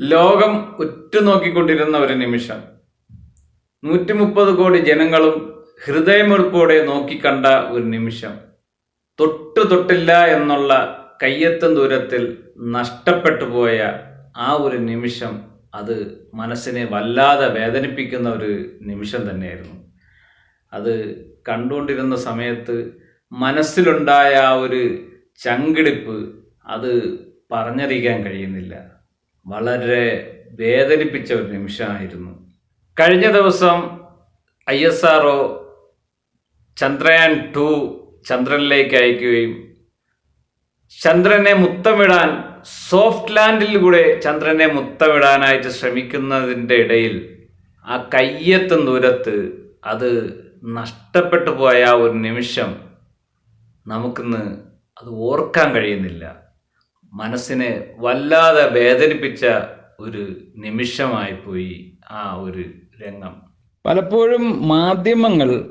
ലോകം ഉറ്റുനോക്കിക്കൊണ്ടിരുന്ന ഒരു നിമിഷം. നൂറ്റി മുപ്പത് കോടി ജനങ്ങളും ഹൃദയമെടുപ്പോടെ നോക്കിക്കണ്ട ഒരു നിമിഷം. തൊട്ടു തൊട്ടില്ല എന്നുള്ള കയ്യെത്തും ദൂരത്തിൽ നഷ്ടപ്പെട്ടു പോയ ആ ഒരു നിമിഷം അത് മനസ്സിനെ വല്ലാതെ വേദനിപ്പിക്കുന്ന ഒരു നിമിഷം തന്നെയായിരുന്നു. അത് കണ്ടുകൊണ്ടിരുന്ന സമയത്ത് മനസ്സിലുണ്ടായ ആ ഒരു ചങ്കിടിപ്പ് അത് പറഞ്ഞറിയിക്കാൻ കഴിയുന്നില്ല. വളരെ വേദനിപ്പിച്ച ഒരു നിമിഷമായിരുന്നു. കഴിഞ്ഞ ദിവസം I S R Chandrayaan two ചന്ദ്രനിലേക്ക് അയക്കുകയും ചന്ദ്രനെ മുത്തമിടാൻ സോഫ്റ്റ് ലാൻഡിൽ കൂടെ ചന്ദ്രനെ മുത്തമിടാനായിട്ട് ശ്രമിക്കുന്നതിന്റെ ഇടയിൽ ആ കയ്യെത്തും ദൂരത്ത് അത് നഷ്ടപ്പെട്ടു പോയ ഒരു നിമിഷം നമുക്കിന്ന് അത് ഓർക്കാൻ കഴിയുന്നില്ല. മനസ്സിനെ വല്ലാതെ വേദനിപ്പിച്ച ഒരു നിമിഷമായി പോയി ആ ഒരു രംഗം. പലപ്പോഴും മാധ്യമങ്ങൾ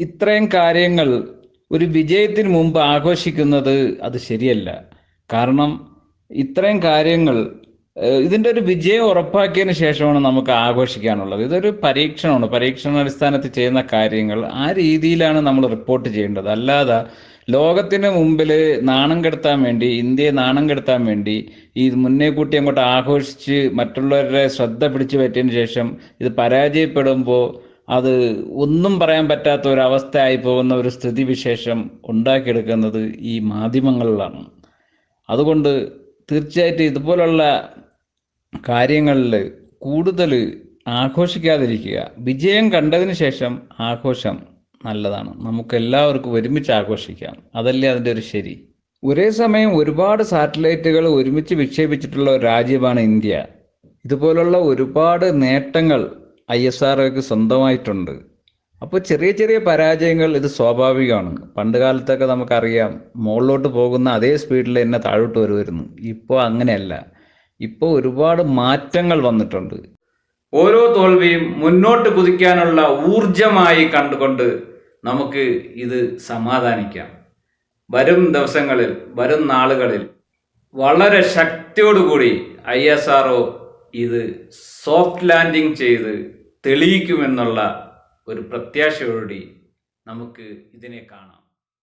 ഇത്രയും കാര്യങ്ങൾ ഒരു വിജയത്തിന് മുമ്പ് ആഘോഷിക്കുന്നത് അത് ശരിയല്ല. കാരണം ഇത്രയും കാര്യങ്ങൾ ഇതിന്റെ ഒരു വിജയം ഉറപ്പാക്കിയതിന് ശേഷമാണ് നമുക്ക് ആഘോഷിക്കാനുള്ളത്. ഇതൊരു പരീക്ഷണമാണ്. പരീക്ഷണാടിസ്ഥാനത്തിൽ ചെയ്യുന്ന കാര്യങ്ങൾ ആ രീതിയിലാണ് നമ്മൾ റിപ്പോർട്ട് ചെയ്യേണ്ടത്. അല്ലാതെ ലോകത്തിന് മുമ്പിൽ നാണം കെടുത്താൻ വേണ്ടി ഇന്ത്യയെ നാണം കെടുത്താൻ വേണ്ടി ഈ മുന്നേ കൂട്ടി അങ്ങോട്ട് ആഘോഷിച്ച് മറ്റുള്ളവരുടെ ശ്രദ്ധ പിടിച്ചു പറ്റിയതിന് ശേഷം ഇത് പരാജയപ്പെടുമ്പോൾ അത് ഒന്നും പറയാൻ പറ്റാത്ത ഒരു അവസ്ഥയായി പോകുന്ന ഒരു സ്ഥിതിവിശേഷം ഉണ്ടാക്കിയെടുക്കുന്നത് ഈ മാധ്യമങ്ങളിലാണ്. അതുകൊണ്ട് തീർച്ചയായിട്ടും ഇതുപോലുള്ള കാര്യങ്ങളിൽ കൂടുതൽ ആഘോഷിക്കാതിരിക്കുക. വിജയം കണ്ടതിന് ശേഷം ആഘോഷം നല്ലതാണ്. നമുക്ക് എല്ലാവർക്കും ഒരുമിച്ച് ആഘോഷിക്കാം. അതല്ലേ അതിന്റെ ഒരു ശരി? ഒരേ സമയം ഒരുപാട് സാറ്റലൈറ്റുകൾ ഒരുമിച്ച് വിക്ഷേപിച്ചിട്ടുള്ള ഒരു രാജ്യമാണ് ഇന്ത്യ. ഇതുപോലുള്ള ഒരുപാട് നേട്ടങ്ങൾ ഐ എസ് ആർഒക്ക് സ്വന്തമായിട്ടുണ്ട്. അപ്പോൾ ചെറിയ ചെറിയ പരാജയങ്ങൾ ഇത് സ്വാഭാവികമാണ്. പണ്ട് കാലത്തൊക്കെ നമുക്കറിയാം മുകളിലോട്ട് പോകുന്ന അതേ സ്പീഡിൽ തന്നെ താഴോട്ട് വരുമായിരുന്നു. ഇപ്പോൾ അങ്ങനെയല്ല. ഇപ്പോൾ ഒരുപാട് മാറ്റങ്ങൾ വന്നിട്ടുണ്ട്. ഓരോ തോൽവിയും മുന്നോട്ട് കുതിക്കാനുള്ള ഊർജമായി കണ്ടുകൊണ്ട് നമുക്ക് ഇത് സമാധാനിക്കാം. വരും ദിവസങ്ങളിൽ വരും നാളുകളിൽ വളരെ ശക്തിയോടുകൂടി ഐ എസ് ആർ ഇത് സോഫ്റ്റ് ലാൻഡിംഗ് ചെയ്ത് തെളിയിക്കുമെന്നുള്ള ഒരു പ്രത്യാശയോടുകൂടി നമുക്ക് ഇതിനെ കാണാം.